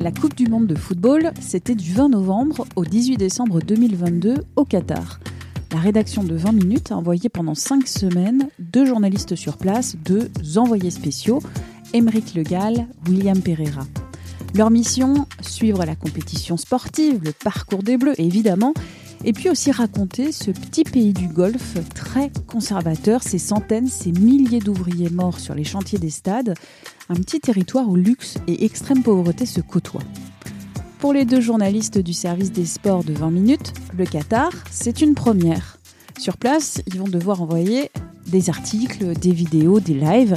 La Coupe du Monde de football, c'était du 20 novembre au 18 décembre 2022 au Qatar. La rédaction de 20 minutes a envoyé pendant 5 semaines deux journalistes sur place, deux envoyés spéciaux, Émeric Legal, William Pereira. Leur mission, suivre la compétition sportive, le parcours des Bleus évidemment, et puis aussi raconter ce petit pays du Golfe très conservateur, ces centaines, ces milliers d'ouvriers morts sur les chantiers des stades, un petit territoire où luxe et extrême pauvreté se côtoient. Pour les deux journalistes du service des sports de 20 minutes, le Qatar, c'est une première. Sur place, ils vont devoir envoyer des articles, des vidéos, des lives.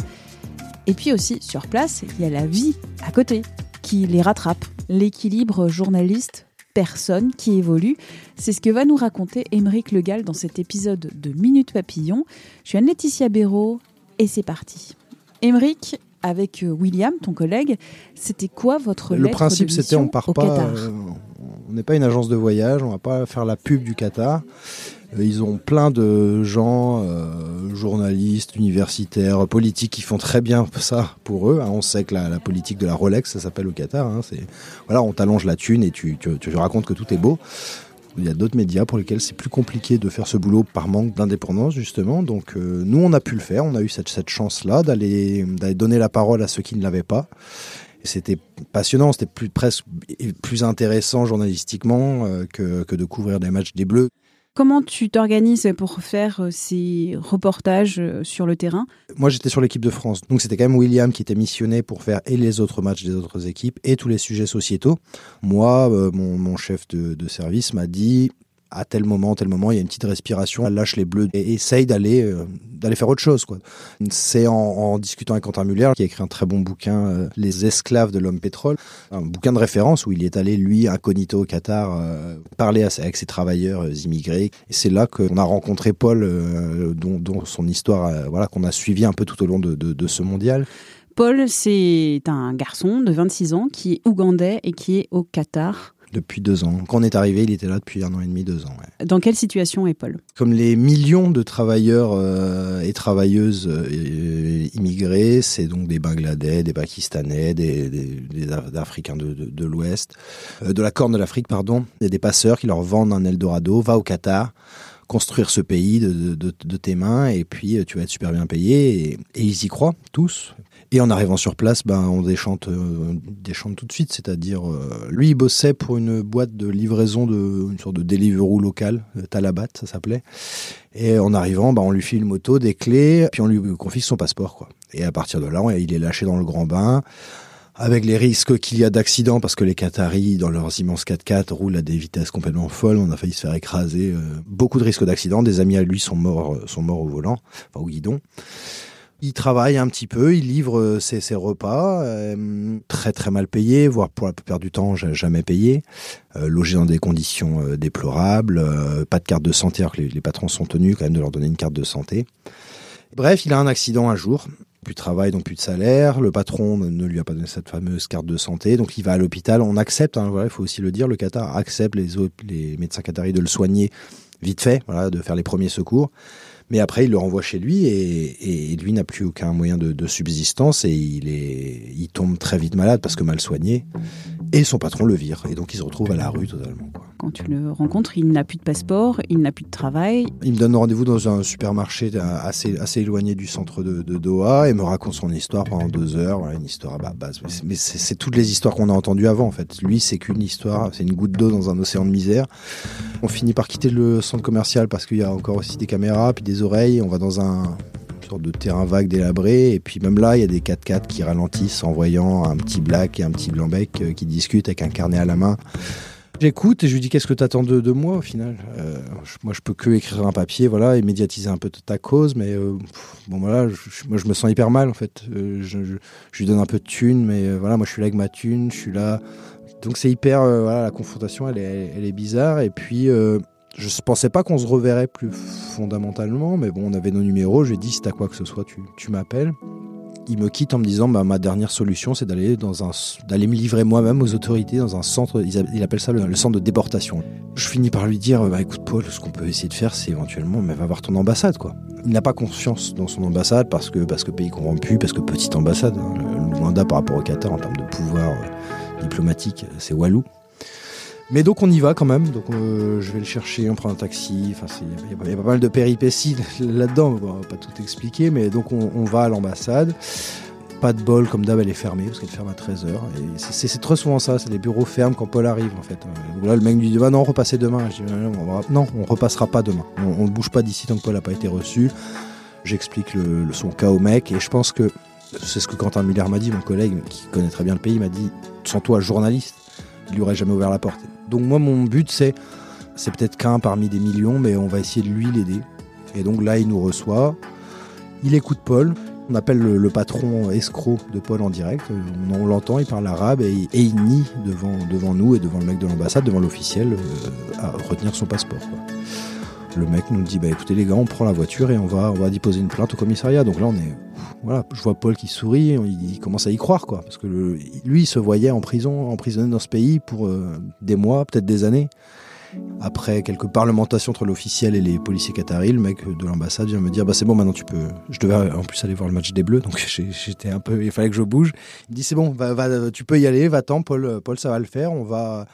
Et puis aussi, sur place, il y a la vie à côté qui les rattrape. L'équilibre journaliste personne qui évolue. C'est ce que va nous raconter Émeric Legal dans cet épisode de Minute Papillon. Je suis Anne-Laetitia Béraud et c'est parti. Émeric, avec William, ton collègue, c'était quoi votre Le lettre principe, c'était on part pas. Euh, on n'est pas une agence de voyage, on va pas faire la pub du Qatar. Euh, Ils ont plein de gens, euh, journalistes, universitaires, politiques, qui font très bien ça pour eux. hein. On sait que la, la politique de la Rolex, ça s'appelle au Qatar. hein. C'est voilà, on t'allonge la thune et tu, tu, tu racontes que tout est beau. Il y a d'autres médias pour lesquels c'est plus compliqué de faire ce boulot par manque d'indépendance justement. Donc euh, nous, on a pu le faire. On a eu cette, cette chance-là d'aller donner la parole à ceux qui ne l'avaient pas. C'était passionnant, c'était plus presque plus intéressant journalistiquement euh, que, que de couvrir des matchs des Bleus. Comment tu t'organises pour faire euh, ces reportages euh, sur le terrain? Moi, j'étais sur l'équipe de France, donc c'était quand même William qui était missionné pour faire et les autres matchs des autres équipes et tous les sujets sociétaux. Moi, euh, mon, chef de service m'a dit à tel moment, tel moment, il y a une petite respiration, elle lâche les bleus et essaye d'aller euh, d'aller faire autre chose. C'est en, discutant avec Quentin Muller qui a écrit un très bon bouquin, euh, Les esclaves de l'homme pétrole, un bouquin de référence où il est allé lui incognito au Qatar euh, parler avec ses travailleurs immigrés. Et c'est là qu'on a rencontré Paul, dont, son histoire, voilà, qu'on a suivi un peu tout au long de, de, de ce mondial. Paul, c'est un garçon de 26 ans qui est ougandais et qui est au Qatar. Depuis deux ans. Quand on est arrivé, il était là depuis un an et demi, deux ans. ouais. Dans quelle situation est Paul? Comme les millions de travailleurs euh, et travailleuses euh, immigrés, c'est donc des Bangladais, des Pakistanais, des, des, des Af- Africains de, de, de l'Ouest, euh, de la Corne de l'Afrique, pardon. A des passeurs qui leur vendent un Eldorado, va au Qatar, construire ce pays de, de, de- de tes mains, et puis tu vas être super bien payé. Et, et ils y croient, tous. Et en arrivant sur place, ben, on déchante, euh, déchante tout de suite. C'est-à-dire, euh, lui, il bossait pour une boîte de livraison de une sorte de Deliveroo local, euh, Talabat, ça s'appelait. Et en arrivant, ben, on lui file une moto, des clés, puis on lui confie son passeport, quoi. Et à partir de là, il est lâché dans le grand bain. Avec les risques qu'il y a d'accidents, parce que les Qataris, dans leurs immenses 4x4, roulent à des vitesses complètement folles. On a failli se faire écraser. euh, beaucoup de risques d'accidents. Des amis à lui sont morts, euh, sont morts au volant, enfin au guidon. Il travaille un petit peu, il livre euh, ses, repas, euh, très très mal payé, voire pour la plupart du temps ja- jamais payé, euh, logé dans des conditions déplorables, pas de carte de santé, alors que les, patrons sont tenus quand même de leur donner une carte de santé. Bref, il a un accident un jour, plus de travail, donc plus de salaire, le patron ne, lui a pas donné cette fameuse carte de santé, donc il va à l'hôpital, on accepte, hein, il faut aussi le dire, le Qatar accepte les, les médecins qataris de le soigner vite fait, voilà, de faire les premiers secours. Mais après, il le renvoie chez lui et, et lui n'a plus aucun moyen de, de subsistance et il, est, il tombe très vite malade parce que mal soigné. Et son patron le vire. Et donc, il se retrouve à la rue totalement. Quoi. Quand tu le rencontres, il n'a plus de passeport, il n'a plus de travail. Il me donne rendez-vous dans un supermarché assez, assez éloigné du centre de, de Doha et me raconte son histoire pendant deux heures. Voilà, une histoire à base. Mais c'est toutes les histoires qu'on a entendues avant, en fait. Lui, c'est qu'une histoire, c'est une goutte d'eau dans un océan de misère. On finit par quitter le centre commercial parce qu'il y a encore aussi des caméras, puis des oreilles. On va dans un sorte de terrain vague délabré. Et puis même là, il y a des 4x4 qui ralentissent en voyant un petit black et un petit blanc-bec euh, qui discutent avec un carnet à la main. J'écoute et je lui dis qu'est-ce que tu attends de, de, moi au final? Euh, moi, je peux que écrire un papier, voilà, et médiatiser un peu ta cause, mais euh, bon voilà, je, je me sens hyper mal en fait. Je, lui donne un peu de thune, mais voilà, moi je suis là avec ma thune, je suis là. Donc c'est hyper, euh, voilà, la confrontation, elle est, elle est bizarre. Et puis je pensais pas qu'on se reverrait plus fondamentalement, mais bon, on avait nos numéros. Je lui ai dit si t'as quoi que ce soit, tu, tu m'appelles il me quitte en me disant bah, ma dernière solution c'est d'aller dans un d'aller me livrer moi-même aux autorités dans un centre il appelle ça le, centre de déportation je finis par lui dire bah écoute Paul ce qu'on peut essayer de faire c'est éventuellement mais va voir ton ambassade quoi il n'a pas confiance dans son ambassade parce que parce que pays corrompu parce que petite ambassade hein, le Rwanda par rapport au Qatar en termes de pouvoir euh, diplomatique c'est Walou mais donc on y va quand même, donc euh, je vais le chercher, on prend un taxi, il y, a pas mal de péripéties là-dedans, on va pas tout expliquer, mais donc on, va à l'ambassade. Pas de bol, comme d'hab, elle est fermée, parce qu'elle ferme à 13h. Et c'est très souvent ça, c'est les bureaux ferment quand Paul arrive, en fait. Donc là, le mec lui dit, bah non, repassez demain. Je dis, non, on va... non, on repassera pas demain. On, ne bouge pas d'ici tant que Paul n'a pas été reçu. J'explique son cas au mec, et je pense que c'est ce que Quentin Muller m'a dit, mon collègue, qui connaît très bien le pays, m'a dit, sans toi, journaliste, il lui aurait jamais ouvert la porte. Donc moi, mon but, c'est, c'est peut-être qu'un parmi des millions, mais on va essayer de lui l'aider. Et donc là, il nous reçoit, il écoute Paul, on appelle le, patron escroc de Paul en direct, on, on l'entend, il parle arabe et, il nie devant, nous et devant le mec de l'ambassade, devant l'officiel, euh, à retenir son passeport. Le mec nous dit, bah écoutez les gars, on prend la voiture et on va, on va déposer une plainte au commissariat. Donc là, on est, voilà, je vois Paul qui sourit, il, commence à y croire, quoi, parce que lui, il se voyait en prison, emprisonné dans ce pays pour euh, des mois, peut-être des années. Après quelques parlementations entre l'officiel et les policiers qataris, le mec de l'ambassade vient me dire bah c'est bon maintenant tu peux. Je devais en plus aller voir le match des Bleus donc j'étais un peu il fallait que je bouge. Il dit c'est bon va, tu peux y aller va-t'en Paul Paul ça va le faire on va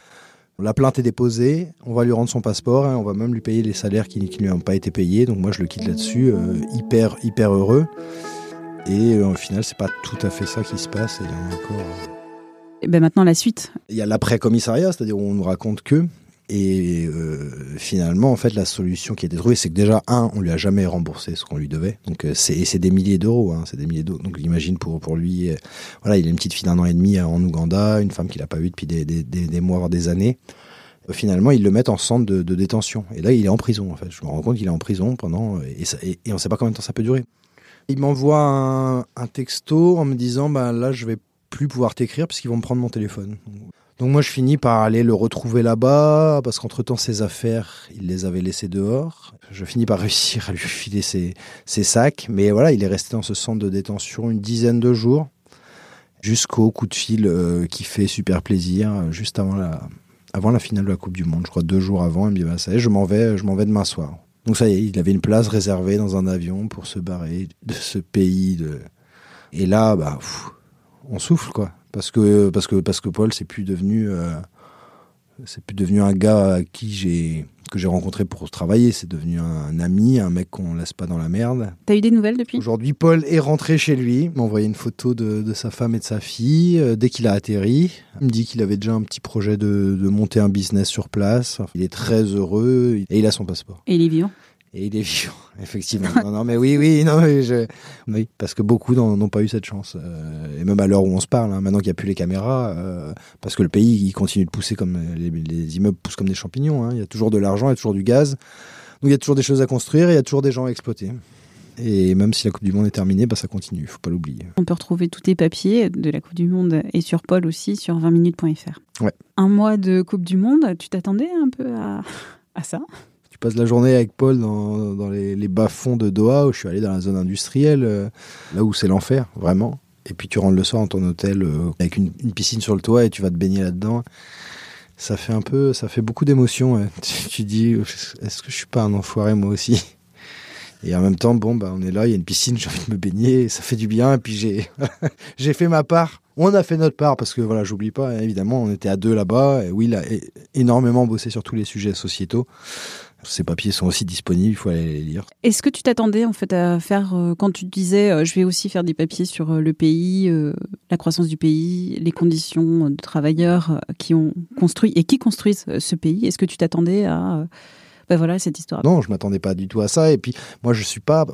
la plainte est déposée, on va lui rendre son passeport, hein, on va même lui payer les salaires qui, qui lui ont pas été payés. Donc moi je le quitte là-dessus, euh, hyper hyper heureux. Et euh, au final c'est pas tout à fait ça qui se passe. Et il y en a encore. Et ben maintenant la suite. Il y a l'après commissariat, c'est-à-dire où on nous raconte que et euh, finalement, en fait, la solution qui a été trouvée, c'est que déjà, un, on lui a jamais remboursé ce qu'on lui devait. Donc, euh, c'est, c'est des milliers d'euros, hein, c'est des milliers d'euros. Donc, imagine pour, pour lui, euh, voilà, il a une petite fille d'un an et demi en Ouganda, une femme qu'il n'a pas vue depuis des, des, des, des, mois, voire des années. Euh, finalement, ils le mettent en centre de, de, détention. Et là, il est en prison, en fait. Je me rends compte qu'il est en prison pendant, et, ça, et, et on sait pas combien de temps ça peut durer. Il m'envoie un, texto en me disant, bah là, je vais plus pouvoir t'écrire parce qu'ils vont me prendre mon téléphone. Donc moi je finis par aller le retrouver là-bas parce qu'entre temps ses affaires il les avait laissées dehors. Je finis par réussir à lui filer ses, sacs, mais voilà il est resté dans ce centre de détention une dizaine de jours jusqu'au coup de fil euh, qui fait super plaisir juste avant la avant la finale de la Coupe du Monde. Je crois deux jours avant il me dit ça y est je m'en vais je m'en vais demain soir. Donc ça y est il avait une place réservée dans un avion pour se barrer de ce pays et là bah on souffle quoi. Parce que parce que parce que Paul c'est plus devenu euh, c'est plus devenu un gars à qui j'ai que j'ai rencontré pour travailler, c'est devenu un, un, ami, un mec qu'on laisse pas dans la merde. T'as eu des nouvelles depuis? Aujourd'hui, Paul est rentré chez lui, m'a envoyé une photo de, de, sa femme et de sa fille euh, dès qu'il a atterri. Il me dit qu'il avait déjà un petit projet de, de monter un business sur place. Il est très heureux et il a son passeport. Et il est vivant? Et il est vivant, effectivement. non, non, mais oui, oui, non, mais je... oui, parce que beaucoup n'ont pas eu cette chance. Euh, et même à l'heure où on se parle, hein, maintenant qu'il n'y a plus les caméras, euh, parce que le pays, il continue de pousser comme les, les immeubles poussent comme des champignons. Hein. Il y a toujours de l'argent, il y a toujours du gaz. Donc il y a toujours des choses à construire et il y a toujours des gens à exploiter. Et même si la Coupe du Monde est terminée, bah, ça continue, il faut pas l'oublier. On peut retrouver tous tes papiers de la Coupe du Monde et sur Paul aussi sur 20minutes.fr. Ouais. Un mois de Coupe du Monde, tu t'attendais un peu à, à ça? Tu passes la journée avec Paul dans, dans les, bas-fonds de Doha, où je suis allé dans la zone industrielle, euh, là où c'est l'enfer, vraiment. Et puis tu rentres le soir dans ton hôtel euh, avec une, piscine sur le toit et tu vas te baigner là-dedans. Ça fait un peu, ça fait beaucoup d'émotions. Tu, tu dis, est-ce que je suis pas un enfoiré moi aussi? Et en même temps, bon, bah, on est là, il y a une piscine, j'ai envie de me baigner, ça fait du bien. Et puis j'ai, fait ma part. On a fait notre part parce que voilà, j'oublie pas, évidemment, on était à deux là-bas. Et Will a énormément bossé sur tous les sujets sociétaux. Ces papiers sont aussi disponibles, il faut aller les lire. Est-ce que tu t'attendais en fait à faire euh, quand tu disais euh, je vais aussi faire des papiers sur euh, le pays, la croissance du pays, les conditions de travailleurs qui ont construit et qui construisent ce pays Est-ce que tu t'attendais à ben voilà cette histoire Non, je m'attendais pas du tout à ça. Et puis moi, je suis pas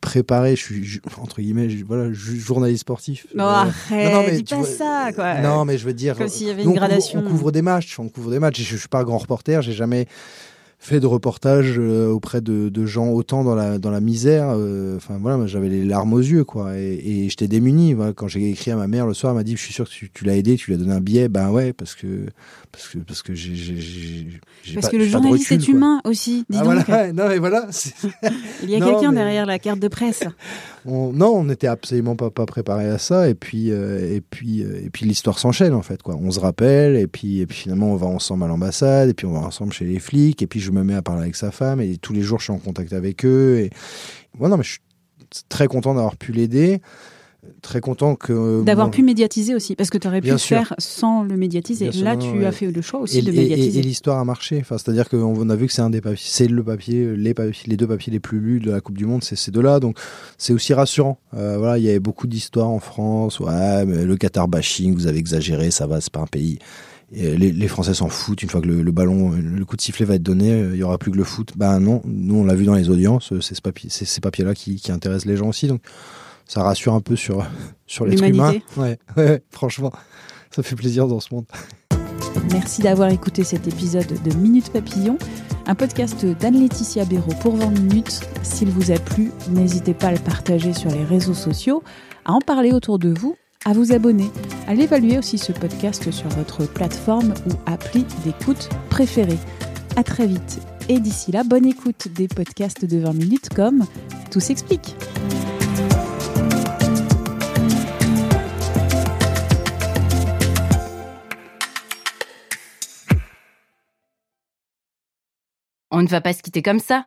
préparé. Je suis entre guillemets, voilà, journaliste sportif. Non, arrête, non, mais, dis pas ça, quoi. Non, mais je veux dire, comme s'il y avait une gradation. On couvre, des matchs, on couvre des matchs. Je, je suis pas un grand reporter, j'ai jamais fait de reportages euh, auprès de, de, gens autant dans la dans la misère. Euh, enfin voilà, j'avais les larmes aux yeux quoi, et, et j'étais démuni. Voilà, quand j'ai écrit à ma mère le soir, elle m'a dit, je suis sûr que tu, tu l'as aidé, tu lui as donné un billet. Ben ouais, parce que parce que parce que j'ai parce que le journaliste est humain aussi. Dis ah, donc. Voilà, non mais voilà. Il y a quelqu'un derrière la carte de presse. On, non, on n'était absolument pas, pas préparé à ça. Et puis, euh, et puis, et puis l'histoire s'enchaîne en fait. Quoi. On se rappelle, et puis, et puis finalement, on va ensemble à l'ambassade, et puis on va ensemble chez les flics, et puis je me mets à parler avec sa femme, et tous les jours, je suis en contact avec eux. Et bon, non, mais je suis très content d'avoir pu l'aider très content que d'avoir pu médiatiser aussi parce que tu aurais pu le faire sans le médiatiser. Là, tu as fait le choix aussi de médiatiser. Et, l'histoire a marché. Enfin, c'est-à-dire qu'on a vu que c'est un des papiers, c'est le papier, les papiers, les deux papiers les plus lus de la Coupe du Monde, c'est ces deux-là. Donc, c'est aussi rassurant. Euh, voilà, il y avait beaucoup d'histoires en France. Ouais, mais le Qatar bashing, vous avez exagéré, ça va, c'est pas un pays. Les, les, Français s'en foutent. Une fois que le, ballon, le coup de sifflet va être donné, il y aura plus que le foot. Ben non, nous on l'a vu dans les audiences. C'est ce papier, ces papiers-là qui, qui intéressent les gens aussi. Donc ça rassure un peu sur, sur l'être humain. Ouais, ouais, franchement, ça fait plaisir dans ce monde. Merci d'avoir écouté cet épisode de Minute Papillon, un podcast d'Anne-Laetitia Béraud pour 20 minutes. S'il vous a plu, n'hésitez pas à le partager sur les réseaux sociaux, à en parler autour de vous, à vous abonner, à l'évaluer aussi ce podcast sur votre plateforme ou appli d'écoute préférée. À très vite et d'ici là, bonne écoute des podcasts de 20 minutes comme Tout s'explique. On ne va pas se quitter comme ça.